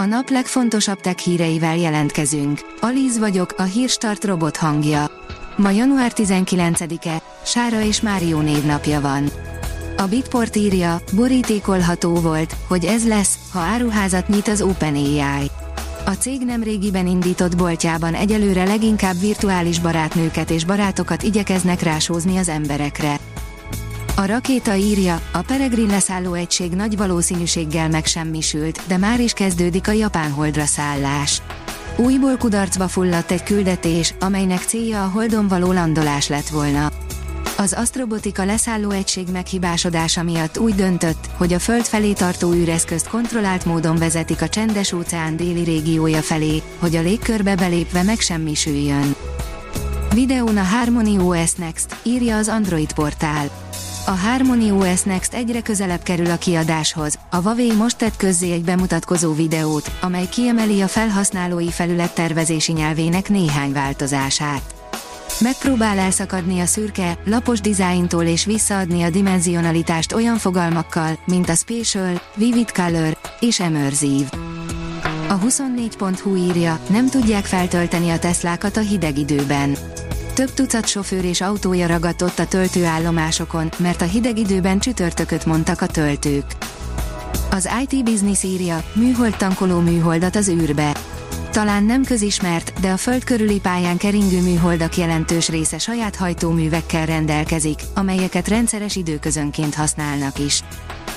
A nap legfontosabb tech híreivel jelentkezünk. Alíz vagyok, a hírstart robot hangja. Ma január 19-e, Sára és Márió névnapja van. A Bitport írja, borítékolható volt, hogy ez lesz, ha áruházat nyit az OpenAI. A cég nem régiben indított boltjában egyelőre leginkább virtuális barátnőket és barátokat igyekeznek rásózni az emberekre. A rakéta írja, a Peregrin leszálló egység nagy valószínűséggel megsemmisült, de már is kezdődik a japán holdra szállás. Újból kudarcba fulladt egy küldetés, amelynek célja a holdon való landolás lett volna. Az Astrobotika leszálló egység meghibásodása miatt úgy döntött, hogy a Föld felé tartó űreszközt kontrollált módon vezetik a csendes óceán déli régiója felé, hogy a légkörbe belépve megsemmisüljön. Videón a Harmony OS Next, írja az Android portál. A Harmony OS Next egyre közelebb kerül a kiadáshoz. A Huawei most tett közzé egy bemutatkozó videót, amely kiemeli a felhasználói felület tervezési nyelvének néhány változását. Megpróbál elszakadni a szürke, lapos dizájntól és visszaadni a dimenzionalitást olyan fogalmakkal, mint a Spatial, Vivid Color és Immersive. A 24.hu írja, nem tudják feltölteni a Teslákat a hideg időben több tucat sofőr és autója ragadt a töltőállomásokon, mert a hideg időben csütörtököt mondtak a töltők. Az IT Business írja, műhold tankoló műholdat az űrbe. Talán nem közismert, de a föld körüli pályán keringő műholdak jelentős része saját hajtóművekkel rendelkezik, amelyeket rendszeres időközönként használnak is.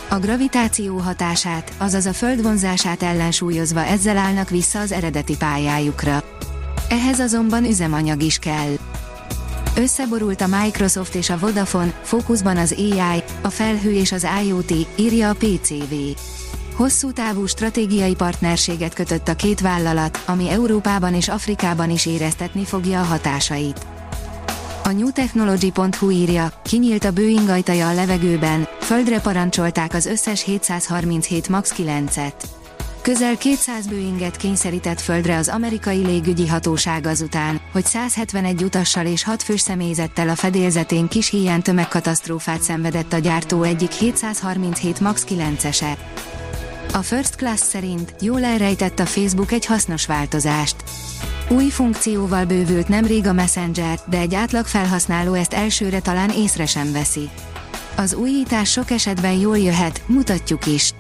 A gravitáció hatását, azaz a föld vonzását ellensúlyozva ezzel állnak vissza az eredeti pályájukra. Ehhez azonban üzemanyag is kell. Összeborult a Microsoft és a Vodafone, fókuszban az AI, a felhő és az IoT, írja a PCV. Hosszú távú stratégiai partnerséget kötött a két vállalat, ami Európában és Afrikában is éreztetni fogja a hatásait. A newtechnology.hu írja, kinyílt a Boeing ajtaja a levegőben, földre parancsolták az összes 737 MAX 9-et. Közel 200 Boeinget kényszerített földre az amerikai légügyi hatóság azután, hogy 171 utassal és 6 fős személyzettel a fedélzetén kis híján tömegkatasztrófát szenvedett a gyártó egyik 737 MAX 9-ese. A First Class szerint jól elrejtett a Facebook egy hasznos változást. Új funkcióval bővült nemrég a Messenger, de egy átlag felhasználó ezt elsőre talán észre sem veszi. Az újítás sok esetben jól jöhet, mutatjuk is.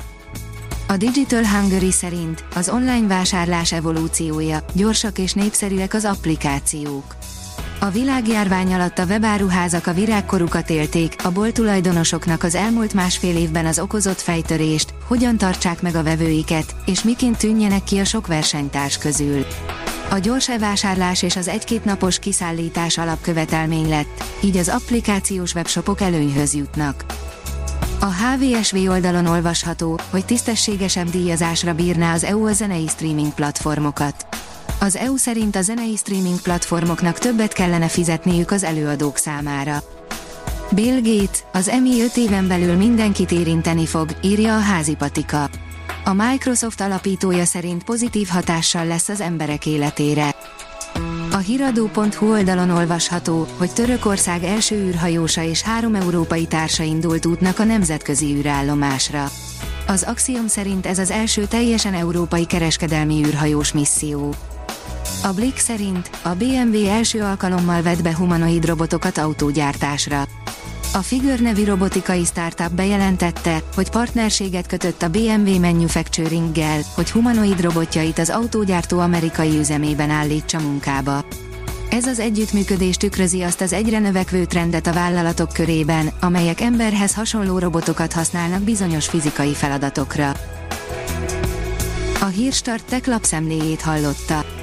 A Digital Hungary szerint az online vásárlás evolúciója, gyorsak és népszerűek az applikációk. A világjárvány alatt a webáruházak a virágkorukat élték, a bolt tulajdonosoknak az elmúlt másfél évben az okozott fejtörést, hogyan tartsák meg a vevőiket, és miként tűnjenek ki a sok versenytárs közül. A gyors e-vásárlás és az egy-két napos kiszállítás alapkövetelmény lett, így az applikációs webshopok előnyhöz jutnak. A HVSV oldalon olvasható, hogy tisztességesebb díjazásra bírná az EU a zenei streaming platformokat. Az EU szerint a zenei streaming platformoknak többet kellene fizetniük az előadók számára. Bill Gates, az EMI 5 éven belül mindenkit érinteni fog, írja a házi patika. A Microsoft alapítója szerint pozitív hatással lesz az emberek életére. A hiradó.hu oldalon olvasható, hogy Törökország első űrhajósa és három európai társa indult útnak a nemzetközi űrállomásra. Az Axiom szerint ez az első teljesen európai kereskedelmi űrhajós misszió. A Blick szerint a BMW első alkalommal vett be humanoid robotokat autógyártásra. A Figure nevű robotikai startup bejelentette, hogy partnerséget kötött a BMW Manufacturing-gel, hogy humanoid robotjait az autógyártó amerikai üzemében állítsa munkába. Ez az együttműködés tükrözi azt az egyre növekvő trendet a vállalatok körében, amelyek emberhez hasonló robotokat használnak bizonyos fizikai feladatokra. A Hírstart tech lapszemléjét hallotta.